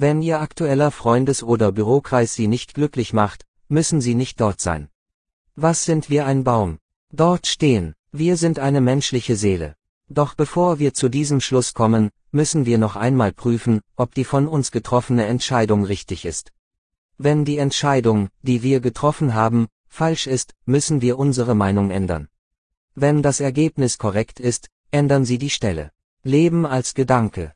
Wenn Ihr aktueller Freundes- oder Bürokreis Sie nicht glücklich macht, müssen Sie nicht dort sein. Was sind wir ein Baum? Dort stehen, wir sind eine menschliche Seele. Doch bevor wir zu diesem Schluss kommen, müssen wir noch einmal prüfen, ob die von uns getroffene Entscheidung richtig ist. Wenn die Entscheidung, die wir getroffen haben, falsch ist, müssen wir unsere Meinung ändern. Wenn das Ergebnis korrekt ist, ändern Sie die Stelle. Leben als Gedanke.